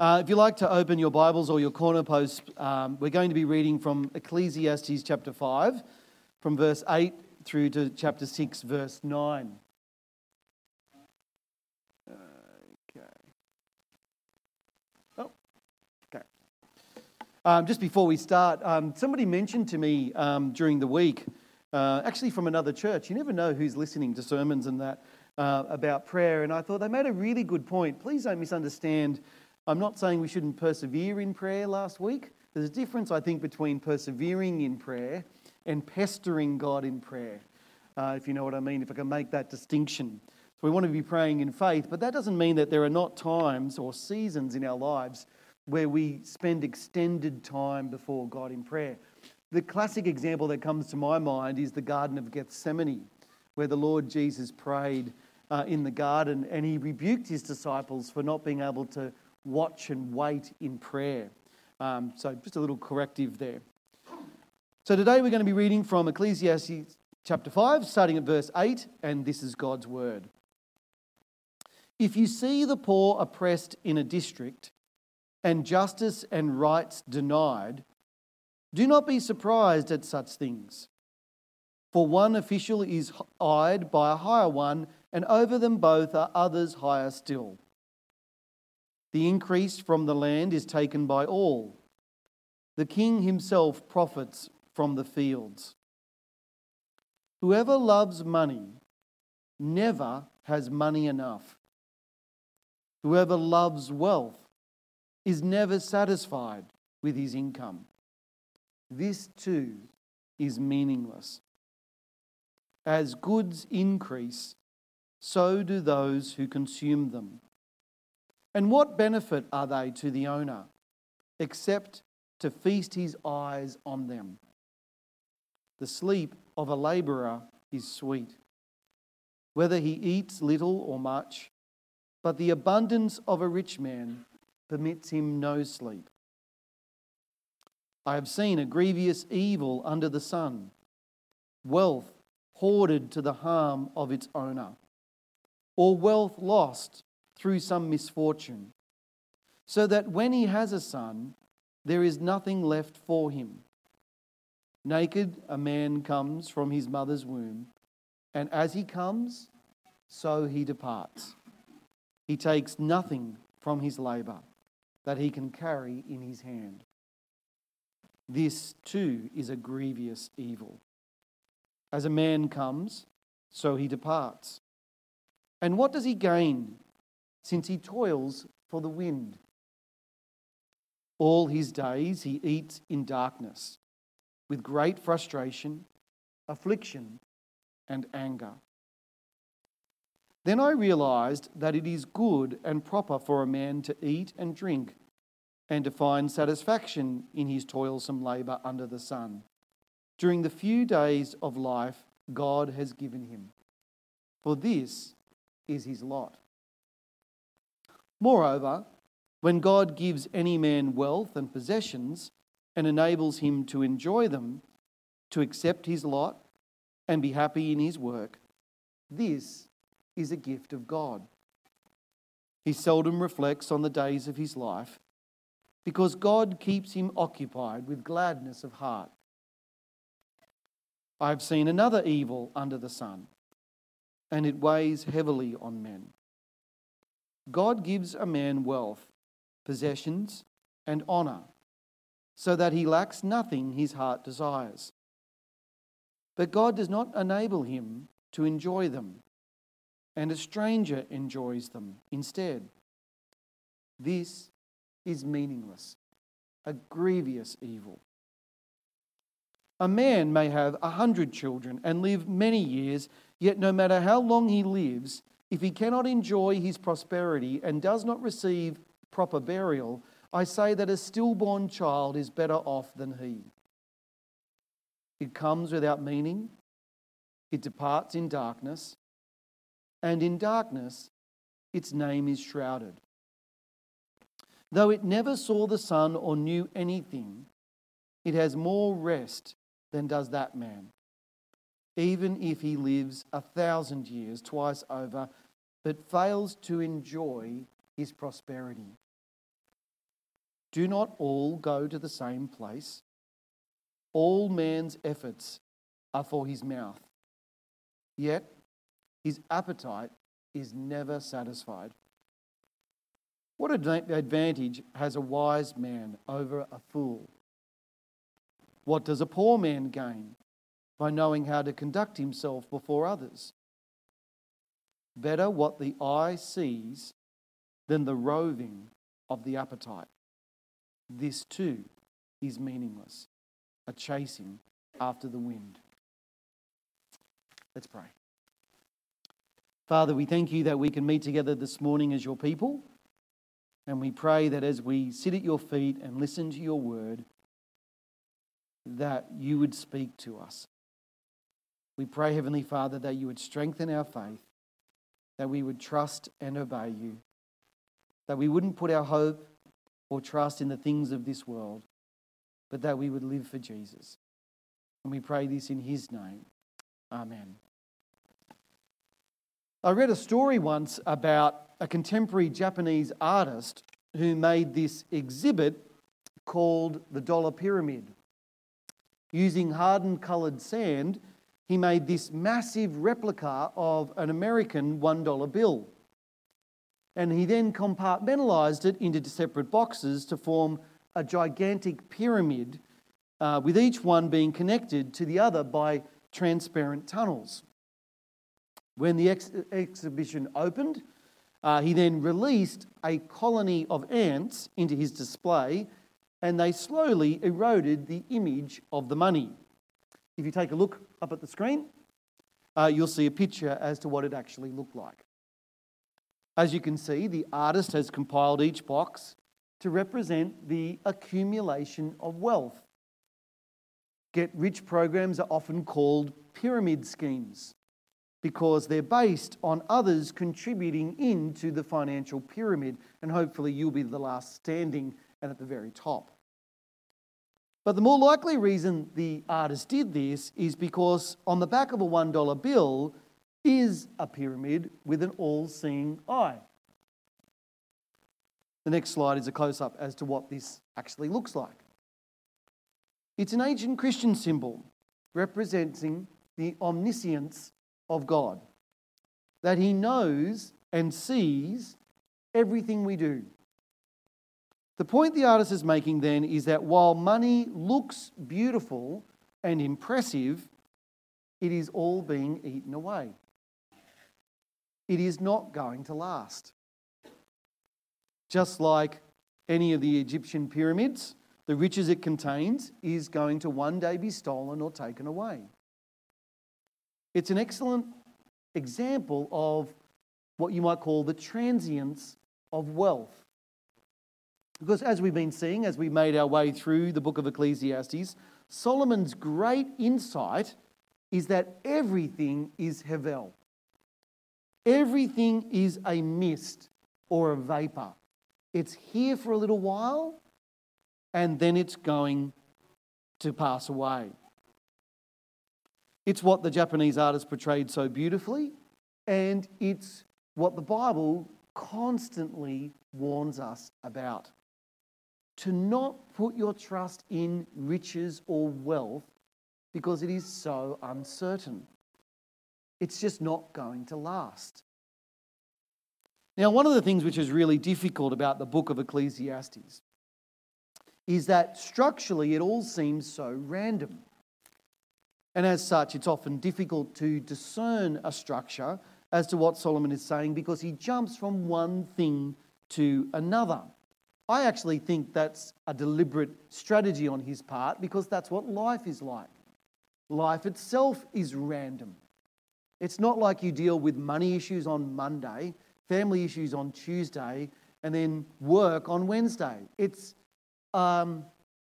Uh, if you like to open your Bibles or your corner posts, um, we're going to be reading from Ecclesiastes chapter 5, from verse 8 through to chapter 6, verse 9. Okay. Oh, okay. Um, just before we start, um, somebody mentioned to me um, during the week, uh, actually from another church, you never know who's listening to sermons and that, uh, about prayer, and I thought they made a really good point. Please don't misunderstand. I'm not saying we shouldn't persevere in prayer last week. There's a difference, I think, between persevering in prayer and pestering God in prayer, uh, if you know what I mean, if I can make that distinction. So we want to be praying in faith, but that doesn't mean that there are not times or seasons in our lives where we spend extended time before God in prayer. The classic example that comes to my mind is the Garden of Gethsemane, where the Lord Jesus prayed uh, in the garden and he rebuked his disciples for not being able to watch and wait in prayer. Um, so, just a little corrective there. So, today we're going to be reading from Ecclesiastes chapter 5, starting at verse 8, and this is God's word. If you see the poor oppressed in a district, and justice and rights denied, do not be surprised at such things. For one official is eyed by a higher one, and over them both are others higher still. The increase from the land is taken by all. The king himself profits from the fields. Whoever loves money never has money enough. Whoever loves wealth is never satisfied with his income. This too is meaningless. As goods increase, so do those who consume them. And what benefit are they to the owner except to feast his eyes on them? The sleep of a labourer is sweet, whether he eats little or much, but the abundance of a rich man permits him no sleep. I have seen a grievous evil under the sun, wealth hoarded to the harm of its owner, or wealth lost through some misfortune, so that when he has a son, there is nothing left for him. Naked a man comes from his mother's womb, and as he comes, so he departs. He takes nothing from his labour that he can carry in his hand. This too is a grievous evil. As a man comes, so he departs. And what does he gain since he toils for the wind. All his days he eats in darkness, with great frustration, affliction, and anger. Then I realized that it is good and proper for a man to eat and drink and to find satisfaction in his toilsome labour under the sun during the few days of life God has given him. For this is his lot. Moreover, when God gives any man wealth and possessions and enables him to enjoy them, to accept his lot and be happy in his work, this is a gift of God. He seldom reflects on the days of his life because God keeps him occupied with gladness of heart. I have seen another evil under the sun, and it weighs heavily on men. God gives a man wealth, possessions, and honour, so that he lacks nothing his heart desires. But God does not enable him to enjoy them, and a stranger enjoys them instead. This is meaningless, a grievous evil. A man may have a hundred children and live many years, yet no matter how long he lives, if he cannot enjoy his prosperity and does not receive proper burial, I say that a stillborn child is better off than he. It comes without meaning, it departs in darkness, and in darkness its name is shrouded. Though it never saw the sun or knew anything, it has more rest than does that man even if he lives a thousand years twice over, but fails to enjoy his prosperity. do not all go to the same place? All man's efforts are for his mouth, yet his appetite is never satisfied. What advantage has a wise man over a fool? What does a poor man gain by knowing how to conduct himself before others? Better what the eye sees than the roving of the appetite. This too is meaningless, a chasing after the wind. Let's pray. Father, we thank you that we can meet together this morning as your people. And we pray that as we sit at your feet and listen to your word, that you would speak to us. We pray, Heavenly Father, that you would strengthen our faith, that we would trust and obey you, that we wouldn't put our hope or trust in the things of this world, but that we would live for Jesus. And we pray this in his name. Amen. I read a story once about a contemporary Japanese artist who made this exhibit called the Dollar Pyramid. Using hardened coloured sand, he made this massive replica of an American $1 bill. And he then compartmentalised it into separate boxes to form a gigantic pyramid, uh, with each one being connected to the other by transparent tunnels. When the ex- exhibition opened, uh, he then released a colony of ants into his display, and they slowly eroded the image of the money. If you take a look up at the screen, uh, you'll see a picture as to what it actually looked like. As you can see, the artist has compiled each box to represent the accumulation of wealth. Get rich programs are often called pyramid schemes because they're based on others contributing into the financial pyramid, and hopefully you'll be the last standing and at the very top. But the more likely reason the artist did this is because on the back of a $1 bill is a pyramid with an all seeing eye. The next slide is a close up as to what this actually looks like. It's an ancient Christian symbol representing the omniscience of God, that He knows and sees everything we do. The point the artist is making then is that while money looks beautiful and impressive, it is all being eaten away. It is not going to last. Just like any of the Egyptian pyramids, the riches it contains is going to one day be stolen or taken away. It's an excellent example of what you might call the transience of wealth. Because as we've been seeing, as we made our way through the book of Ecclesiastes, Solomon's great insight is that everything is Hevel. Everything is a mist or a vapor. It's here for a little while and then it's going to pass away. It's what the Japanese artist portrayed so beautifully, and it's what the Bible constantly warns us about. To not put your trust in riches or wealth because it is so uncertain. It's just not going to last. Now, one of the things which is really difficult about the book of Ecclesiastes is that structurally it all seems so random. And as such, it's often difficult to discern a structure as to what Solomon is saying because he jumps from one thing to another. I actually think that's a deliberate strategy on his part because that's what life is like. Life itself is random. It's not like you deal with money issues on Monday, family issues on Tuesday, and then work on Wednesday. It's um,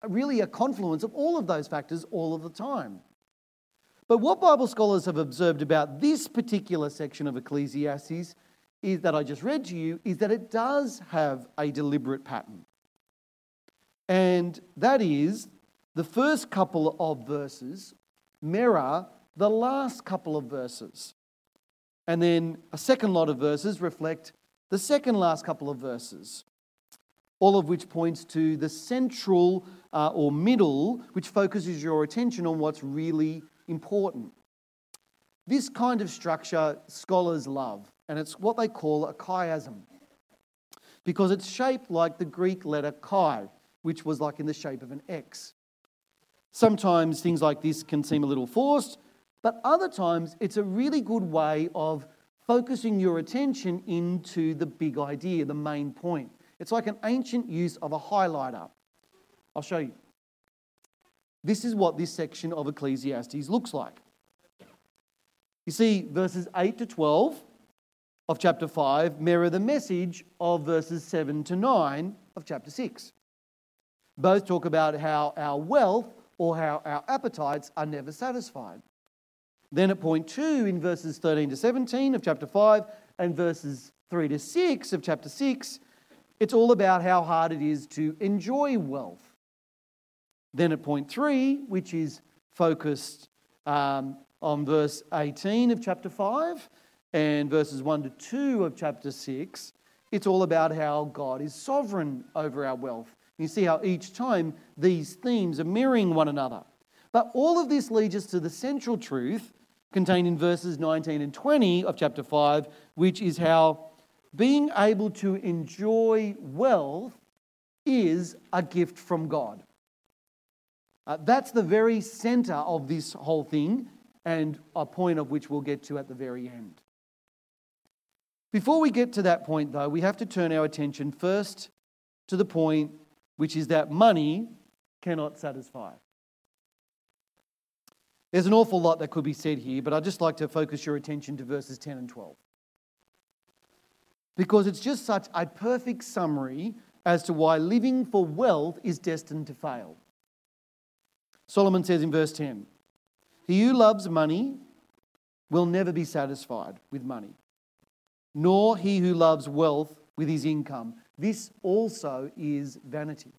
really a confluence of all of those factors all of the time. But what Bible scholars have observed about this particular section of Ecclesiastes is that I just read to you is that it does have a deliberate pattern. And that is the first couple of verses mirror the last couple of verses. And then a second lot of verses reflect the second last couple of verses. all of which points to the central uh, or middle, which focuses your attention on what's really important. This kind of structure scholars love, and it's what they call a chiasm because it's shaped like the Greek letter chi, which was like in the shape of an X. Sometimes things like this can seem a little forced, but other times it's a really good way of focusing your attention into the big idea, the main point. It's like an ancient use of a highlighter. I'll show you. This is what this section of Ecclesiastes looks like. You see, verses 8 to 12 of chapter 5 mirror the message of verses 7 to 9 of chapter 6. Both talk about how our wealth or how our appetites are never satisfied. Then at point 2 in verses 13 to 17 of chapter 5 and verses 3 to 6 of chapter 6, it's all about how hard it is to enjoy wealth. Then at point 3, which is focused um, on verse 18 of chapter 5 and verses 1 to 2 of chapter 6, it's all about how God is sovereign over our wealth. You see how each time these themes are mirroring one another. But all of this leads us to the central truth contained in verses 19 and 20 of chapter 5, which is how being able to enjoy wealth is a gift from God. Uh, that's the very center of this whole thing, and a point of which we'll get to at the very end. Before we get to that point, though, we have to turn our attention first to the point which is that money cannot satisfy. There's an awful lot that could be said here, but I'd just like to focus your attention to verses 10 and 12. Because it's just such a perfect summary as to why living for wealth is destined to fail. Solomon says in verse 10 He who loves money will never be satisfied with money, nor he who loves wealth with his income. This also is vanity.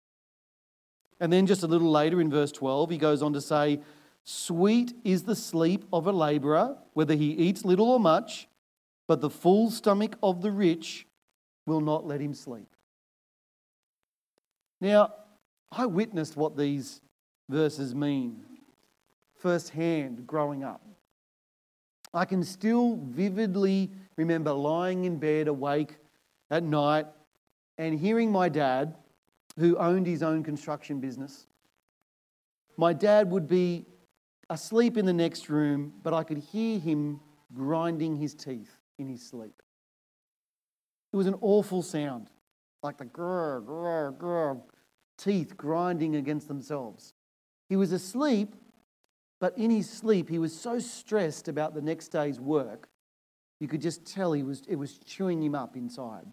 And then just a little later in verse 12, he goes on to say, Sweet is the sleep of a labourer, whether he eats little or much, but the full stomach of the rich will not let him sleep. Now, I witnessed what these verses mean firsthand growing up. I can still vividly remember lying in bed awake at night and hearing my dad, who owned his own construction business, my dad would be asleep in the next room, but I could hear him grinding his teeth in his sleep. It was an awful sound, like the grr, grr, grr, teeth grinding against themselves. He was asleep, but in his sleep, he was so stressed about the next day's work, you could just tell he was, it was chewing him up inside.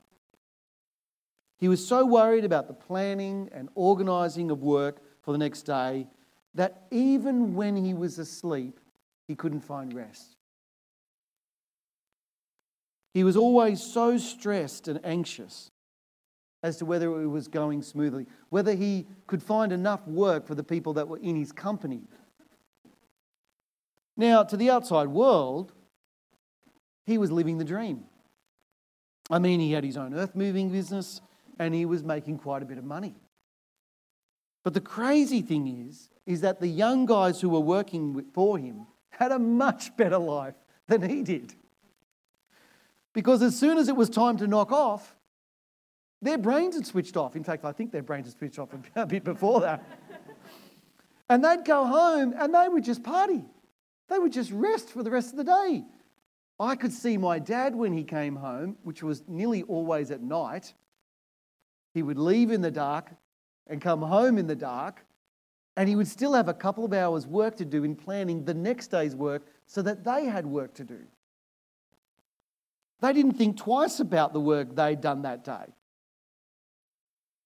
He was so worried about the planning and organising of work for the next day that even when he was asleep, he couldn't find rest. He was always so stressed and anxious as to whether it was going smoothly, whether he could find enough work for the people that were in his company. Now, to the outside world, he was living the dream. I mean, he had his own earth moving business and he was making quite a bit of money. But the crazy thing is, is that the young guys who were working for him had a much better life than he did. Because as soon as it was time to knock off, their brains had switched off. In fact, I think their brains had switched off a bit before that. and they'd go home and they would just party. They would just rest for the rest of the day. I could see my dad when he came home, which was nearly always at night. He would leave in the dark and come home in the dark and he would still have a couple of hours' work to do in planning the next day's work so that they had work to do. They didn't think twice about the work they'd done that day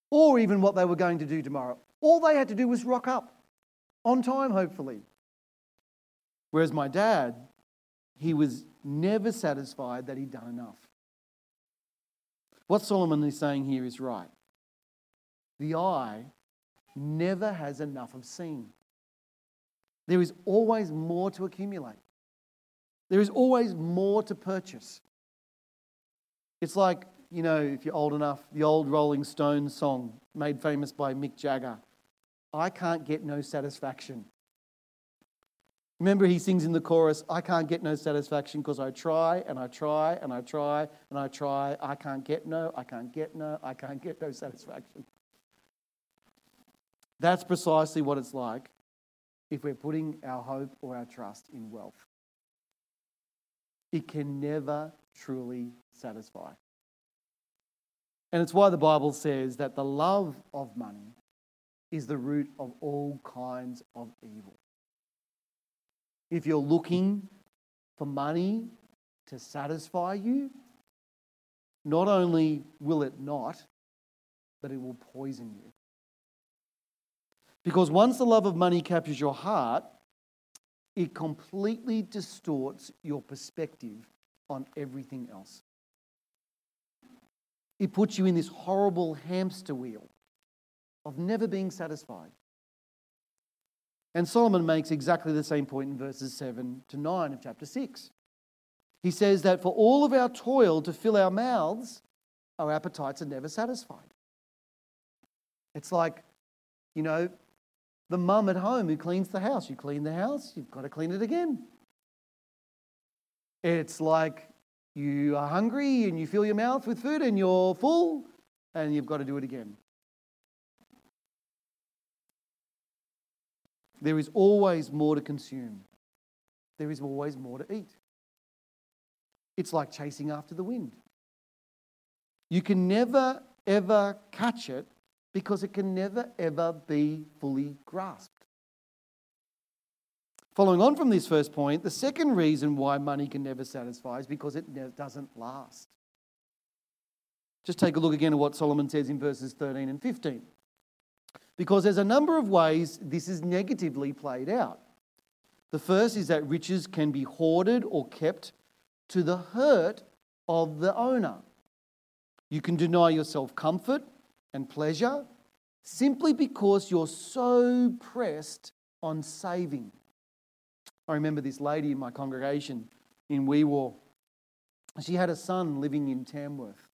or even what they were going to do tomorrow. All they had to do was rock up on time, hopefully. Whereas my dad, he was never satisfied that he'd done enough. What Solomon is saying here is right. The eye never has enough of seeing. There is always more to accumulate, there is always more to purchase. It's like you know, if you're old enough, the old Rolling Stones song made famous by Mick Jagger I can't get no satisfaction. Remember, he sings in the chorus, I can't get no satisfaction because I try and I try and I try and I try. I can't get no, I can't get no, I can't get no satisfaction. That's precisely what it's like if we're putting our hope or our trust in wealth. It can never truly satisfy. And it's why the Bible says that the love of money is the root of all kinds of evil. If you're looking for money to satisfy you, not only will it not, but it will poison you. Because once the love of money captures your heart, it completely distorts your perspective on everything else. It puts you in this horrible hamster wheel of never being satisfied. And Solomon makes exactly the same point in verses 7 to 9 of chapter 6. He says that for all of our toil to fill our mouths, our appetites are never satisfied. It's like, you know, the mum at home who cleans the house. You clean the house, you've got to clean it again. It's like you are hungry and you fill your mouth with food and you're full and you've got to do it again. There is always more to consume, there is always more to eat. It's like chasing after the wind. You can never, ever catch it because it can never, ever be fully grasped. Following on from this first point, the second reason why money can never satisfy is because it doesn't last. Just take a look again at what Solomon says in verses 13 and 15. Because there's a number of ways this is negatively played out. The first is that riches can be hoarded or kept to the hurt of the owner. You can deny yourself comfort and pleasure simply because you're so pressed on saving. I remember this lady in my congregation in Wee Waa. She had a son living in Tamworth.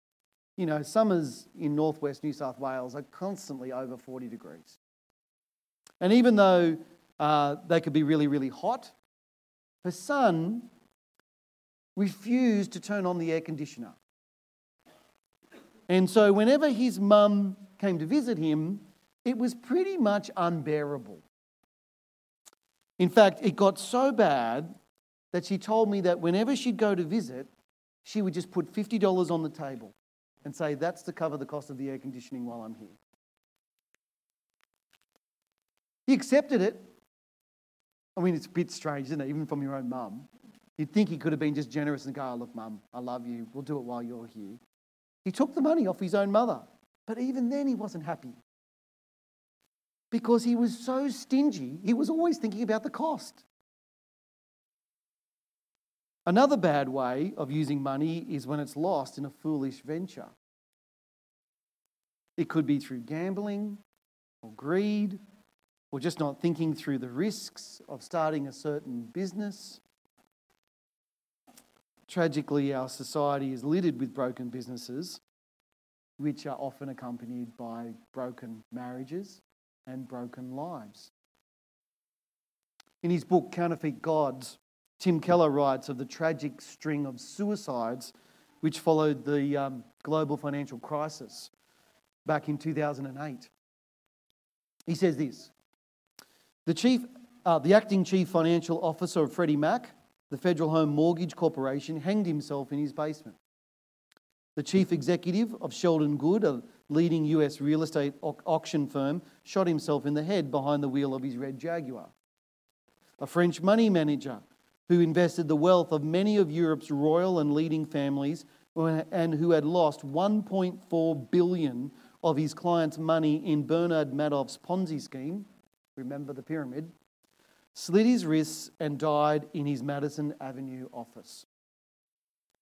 You know, summers in northwest New South Wales are constantly over 40 degrees. And even though uh, they could be really, really hot, her son refused to turn on the air conditioner. And so, whenever his mum came to visit him, it was pretty much unbearable. In fact, it got so bad that she told me that whenever she'd go to visit, she would just put $50 on the table and say, That's to cover the cost of the air conditioning while I'm here. He accepted it. I mean, it's a bit strange, isn't it? Even from your own mum. You'd think he could have been just generous and go, oh, Look, mum, I love you. We'll do it while you're here. He took the money off his own mother. But even then, he wasn't happy. Because he was so stingy, he was always thinking about the cost. Another bad way of using money is when it's lost in a foolish venture. It could be through gambling or greed or just not thinking through the risks of starting a certain business. Tragically, our society is littered with broken businesses, which are often accompanied by broken marriages and broken lives. In his book, Counterfeit Gods, Tim Keller writes of the tragic string of suicides which followed the um, global financial crisis back in 2008. He says this the, chief, uh, the acting chief financial officer of Freddie Mac, the Federal Home Mortgage Corporation, hanged himself in his basement. The chief executive of Sheldon Good, a leading US real estate au- auction firm, shot himself in the head behind the wheel of his red Jaguar. A French money manager who invested the wealth of many of Europe's royal and leading families and who had lost 1.4 billion of his clients' money in Bernard Madoff's Ponzi scheme, remember the pyramid, slit his wrists and died in his Madison Avenue office.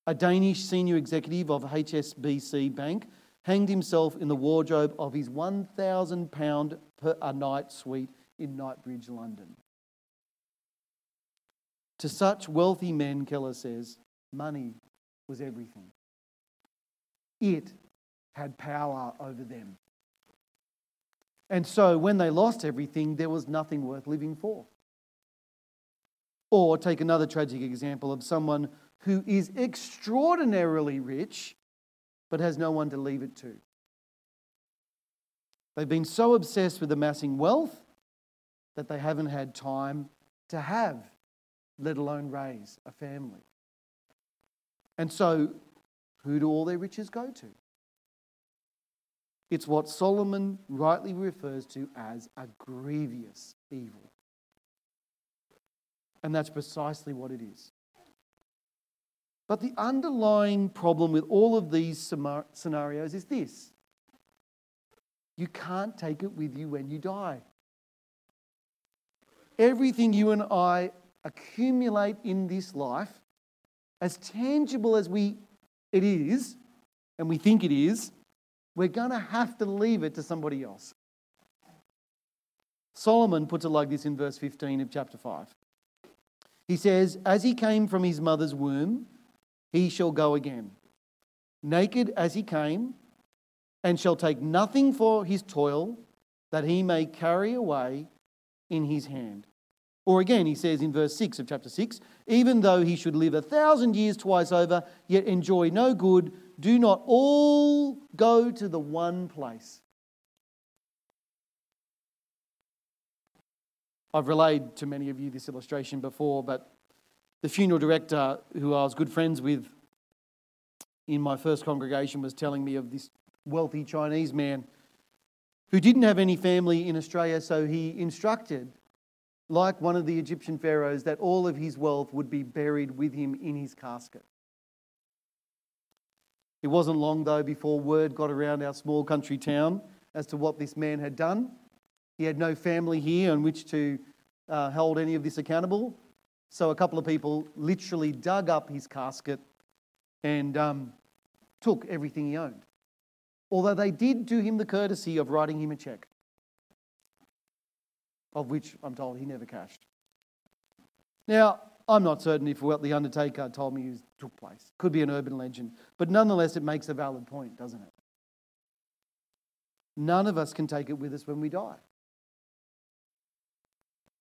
A Danish senior executive of HSBC Bank hanged himself in the wardrobe of his £1,000 per night suite in Knightsbridge, London. To such wealthy men, Keller says, money was everything. it had power over them. And so when they lost everything, there was nothing worth living for. Or take another tragic example of someone who is extraordinarily rich but has no one to leave it to. They've been so obsessed with amassing wealth that they haven't had time to have, let alone raise a family. And so, who do all their riches go to? It's what Solomon rightly refers to as a grievous evil. And that's precisely what it is. But the underlying problem with all of these scenarios is this you can't take it with you when you die. Everything you and I accumulate in this life, as tangible as we it is, and we think it is, we're going to have to leave it to somebody else. Solomon puts it like this in verse 15 of chapter 5. He says, As he came from his mother's womb, he shall go again. Naked as he came, and shall take nothing for his toil that he may carry away in his hand. Or again, he says in verse 6 of chapter 6 even though he should live a thousand years twice over, yet enjoy no good, do not all go to the one place. I've relayed to many of you this illustration before, but the funeral director who I was good friends with in my first congregation was telling me of this wealthy Chinese man who didn't have any family in Australia, so he instructed, like one of the Egyptian pharaohs, that all of his wealth would be buried with him in his casket. It wasn't long, though, before word got around our small country town as to what this man had done. He had no family here on which to uh, hold any of this accountable. So a couple of people literally dug up his casket and um, took everything he owned. Although they did do him the courtesy of writing him a check, of which I'm told he never cashed. Now, I'm not certain if what the Undertaker told me took place. Could be an urban legend. But nonetheless, it makes a valid point, doesn't it? None of us can take it with us when we die.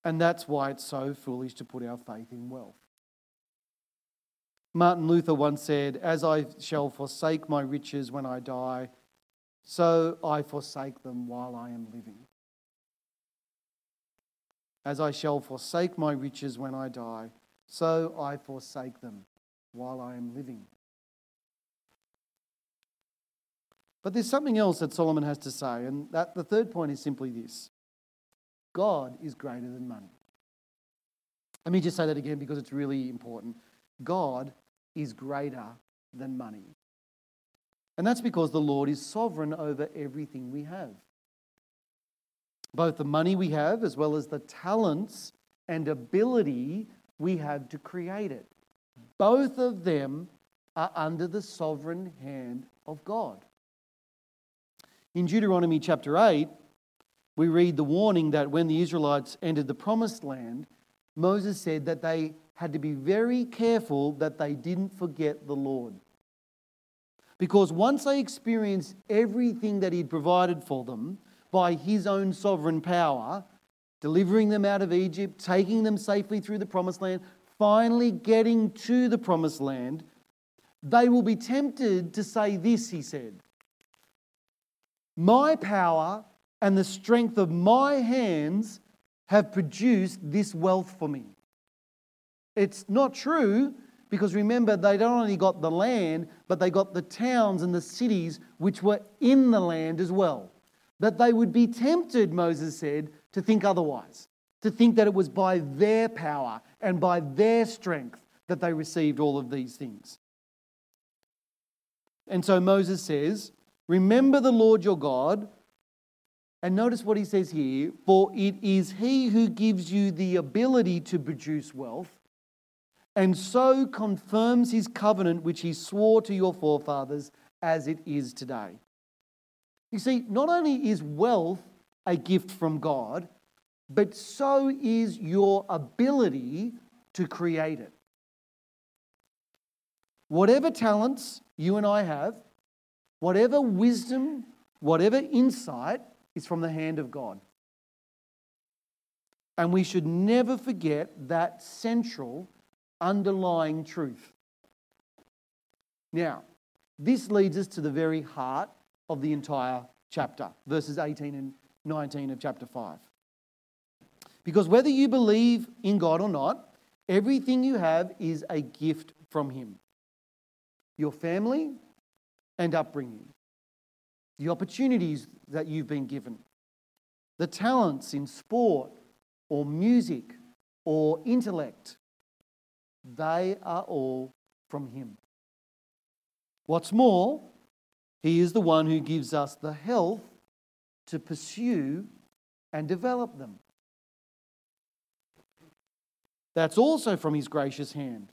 And that's why it's so foolish to put our faith in wealth. Martin Luther once said, As I shall forsake my riches when I die, so I forsake them while I am living. As I shall forsake my riches when I die, so I forsake them while I am living. But there's something else that Solomon has to say, and that the third point is simply this God is greater than money. Let me just say that again because it's really important. God is greater than money. And that's because the Lord is sovereign over everything we have. Both the money we have, as well as the talents and ability we have to create it. Both of them are under the sovereign hand of God. In Deuteronomy chapter 8, we read the warning that when the Israelites entered the promised land, Moses said that they had to be very careful that they didn't forget the Lord. Because once they experienced everything that He'd provided for them by His own sovereign power, delivering them out of Egypt, taking them safely through the promised land, finally getting to the promised land, they will be tempted to say this, he said My power and the strength of my hands have produced this wealth for me. It's not true because remember, they not only got the land, but they got the towns and the cities which were in the land as well. That they would be tempted, Moses said, to think otherwise, to think that it was by their power and by their strength that they received all of these things. And so Moses says, Remember the Lord your God. And notice what he says here for it is he who gives you the ability to produce wealth and so confirms his covenant which he swore to your forefathers as it is today. You see, not only is wealth a gift from God, but so is your ability to create it. Whatever talents you and I have, Whatever wisdom, whatever insight is from the hand of God. And we should never forget that central underlying truth. Now, this leads us to the very heart of the entire chapter, verses 18 and 19 of chapter 5. Because whether you believe in God or not, everything you have is a gift from Him. Your family and upbringing, the opportunities that you've been given, the talents in sport or music or intellect, they are all from Him. What's more, He is the one who gives us the health to pursue and develop them. That's also from His gracious hand,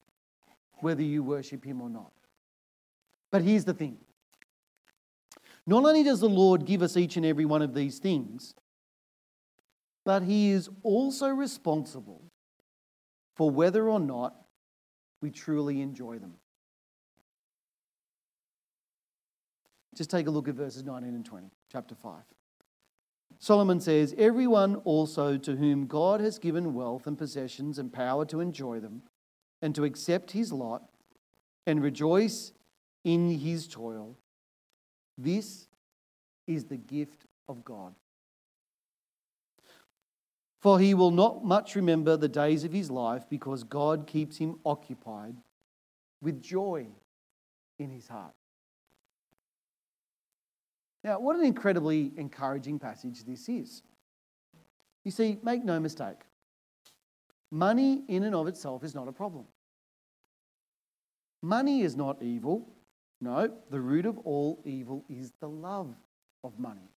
whether you worship Him or not. But here's the thing not only does the Lord give us each and every one of these things, but He is also responsible for whether or not we truly enjoy them. Just take a look at verses 19 and 20, chapter 5. Solomon says, Everyone also to whom God has given wealth and possessions and power to enjoy them and to accept his lot and rejoice in his toil, this is the gift of God. For he will not much remember the days of his life because God keeps him occupied with joy in his heart. Now, what an incredibly encouraging passage this is. You see, make no mistake, money in and of itself is not a problem. Money is not evil. No, the root of all evil is the love of money.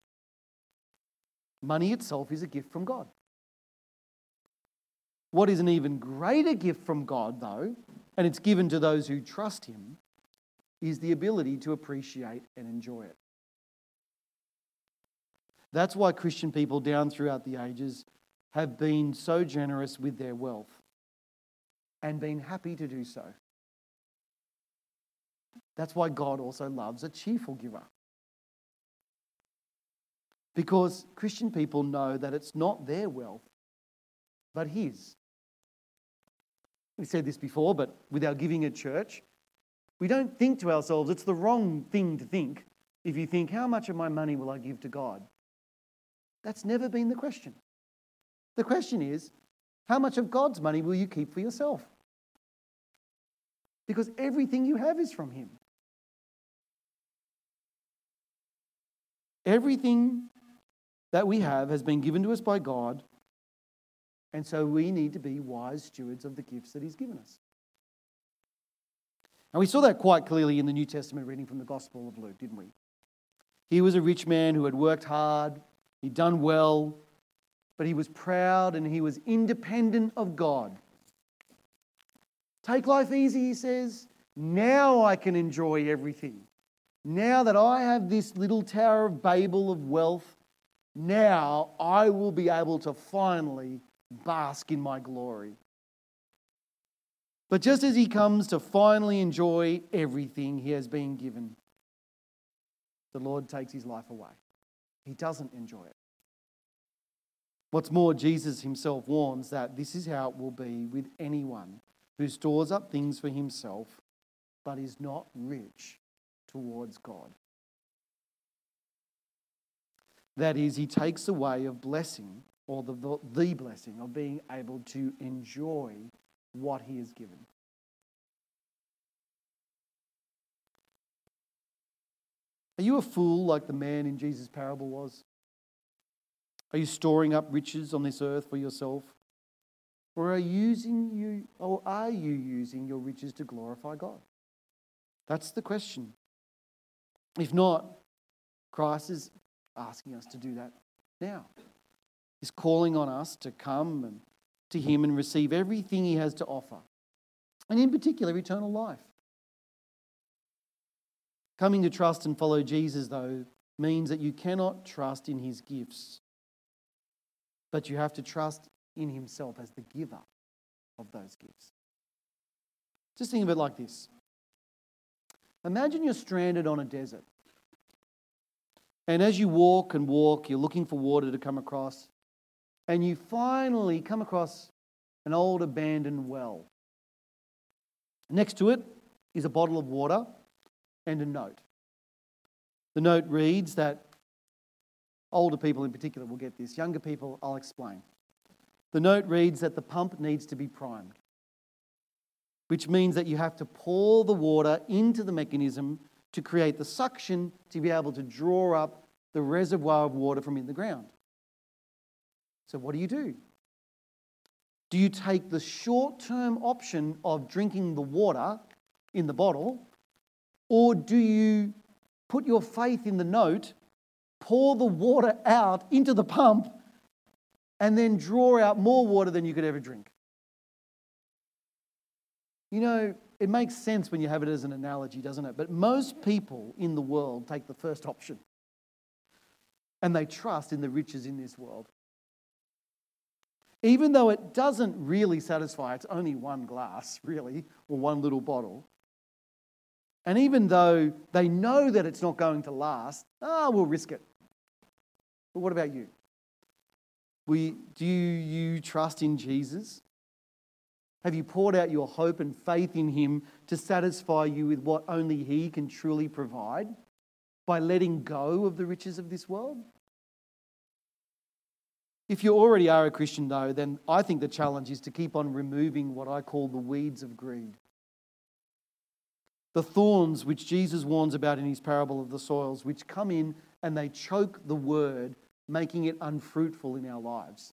Money itself is a gift from God. What is an even greater gift from God, though, and it's given to those who trust Him, is the ability to appreciate and enjoy it. That's why Christian people down throughout the ages have been so generous with their wealth and been happy to do so. That's why God also loves a cheerful giver. Because Christian people know that it's not their wealth, but His. We've said this before, but with our giving at church, we don't think to ourselves, it's the wrong thing to think if you think, how much of my money will I give to God? That's never been the question. The question is, how much of God's money will you keep for yourself? Because everything you have is from Him. Everything that we have has been given to us by God and so we need to be wise stewards of the gifts that He's given us. And we saw that quite clearly in the New Testament reading from the Gospel of Luke, didn't we? He was a rich man who had worked hard, he'd done well, but he was proud and he was independent of God. Take life easy, he says. Now I can enjoy everything. Now that I have this little Tower of Babel of wealth, now I will be able to finally bask in my glory. But just as he comes to finally enjoy everything he has been given, the Lord takes his life away. He doesn't enjoy it. What's more, Jesus himself warns that this is how it will be with anyone who stores up things for himself but is not rich towards God. That is, he takes away of blessing or the, the blessing of being able to enjoy what he has given. Are you a fool like the man in Jesus' parable was? Are you storing up riches on this earth for yourself? Or are using you or are you using your riches to glorify God? That's the question. If not, Christ is asking us to do that now. He's calling on us to come and to Him and receive everything He has to offer, and in particular, eternal life. Coming to trust and follow Jesus, though, means that you cannot trust in His gifts, but you have to trust in Himself as the giver of those gifts. Just think of it like this Imagine you're stranded on a desert And as you walk and walk, you're looking for water to come across. And you finally come across an old abandoned well. Next to it is a bottle of water and a note. The note reads that older people in particular will get this, younger people, I'll explain. The note reads that the pump needs to be primed, which means that you have to pour the water into the mechanism to create the suction to be able to draw up the reservoir of water from in the ground. So, what do you do? Do you take the short term option of drinking the water in the bottle, or do you put your faith in the note, pour the water out into the pump, and then draw out more water than you could ever drink? You know, it makes sense when you have it as an analogy, doesn't it? But most people in the world take the first option and they trust in the riches in this world even though it doesn't really satisfy, it's only one glass, really, or one little bottle. And even though they know that it's not going to last, ah, oh, we'll risk it. But what about you? We, do you trust in Jesus? Have you poured out your hope and faith in Him to satisfy you with what only He can truly provide by letting go of the riches of this world? If you already are a Christian, though, then I think the challenge is to keep on removing what I call the weeds of greed. The thorns which Jesus warns about in his parable of the soils, which come in and they choke the word, making it unfruitful in our lives.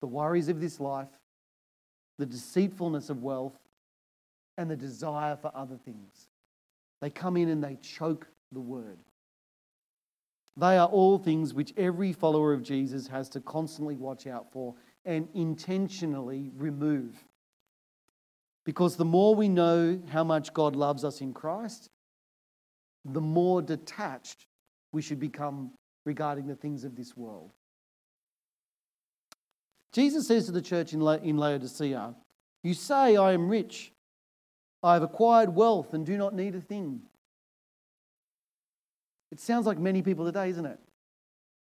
The worries of this life, the deceitfulness of wealth, and the desire for other things. They come in and they choke the word. They are all things which every follower of Jesus has to constantly watch out for and intentionally remove. Because the more we know how much God loves us in Christ, the more detached we should become regarding the things of this world. Jesus says to the church in, in Laodicea, You say, I am rich, I have acquired wealth and do not need a thing. It sounds like many people today, isn't it?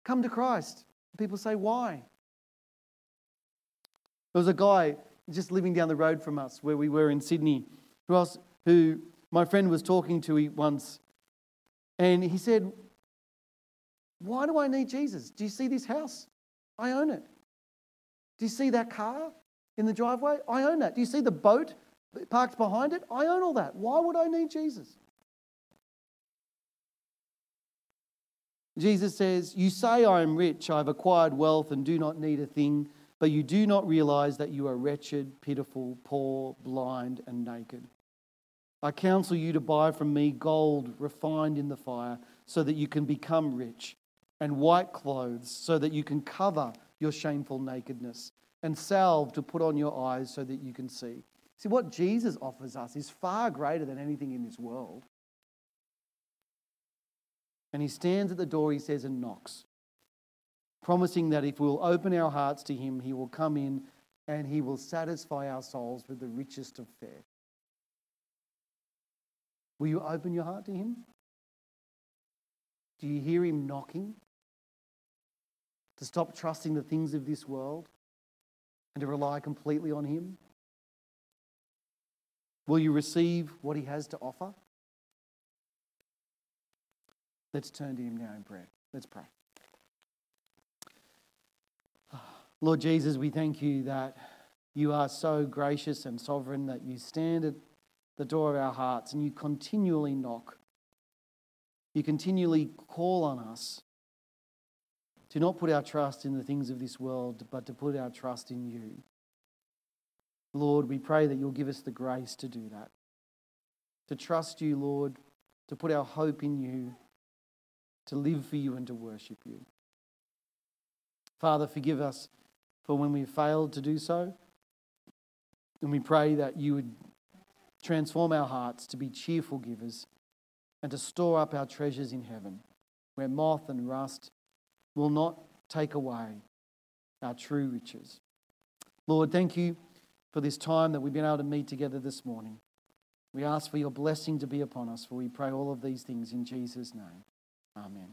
Come to Christ. People say, why? There was a guy just living down the road from us where we were in Sydney who, else, who my friend was talking to once. And he said, Why do I need Jesus? Do you see this house? I own it. Do you see that car in the driveway? I own that. Do you see the boat parked behind it? I own all that. Why would I need Jesus? Jesus says, You say, I am rich, I've acquired wealth and do not need a thing, but you do not realize that you are wretched, pitiful, poor, blind, and naked. I counsel you to buy from me gold refined in the fire, so that you can become rich, and white clothes, so that you can cover your shameful nakedness, and salve to put on your eyes, so that you can see. See, what Jesus offers us is far greater than anything in this world. And he stands at the door, he says, and knocks, promising that if we'll open our hearts to him, he will come in and he will satisfy our souls with the richest of fare. Will you open your heart to him? Do you hear him knocking? To stop trusting the things of this world and to rely completely on him? Will you receive what he has to offer? Let's turn to Him now in prayer. Let's pray. Lord Jesus, we thank you that you are so gracious and sovereign that you stand at the door of our hearts and you continually knock. You continually call on us to not put our trust in the things of this world, but to put our trust in you. Lord, we pray that you'll give us the grace to do that, to trust you, Lord, to put our hope in you to live for you and to worship you. Father, forgive us for when we failed to do so. And we pray that you would transform our hearts to be cheerful givers and to store up our treasures in heaven, where moth and rust will not take away our true riches. Lord, thank you for this time that we've been able to meet together this morning. We ask for your blessing to be upon us, for we pray all of these things in Jesus' name. Amen.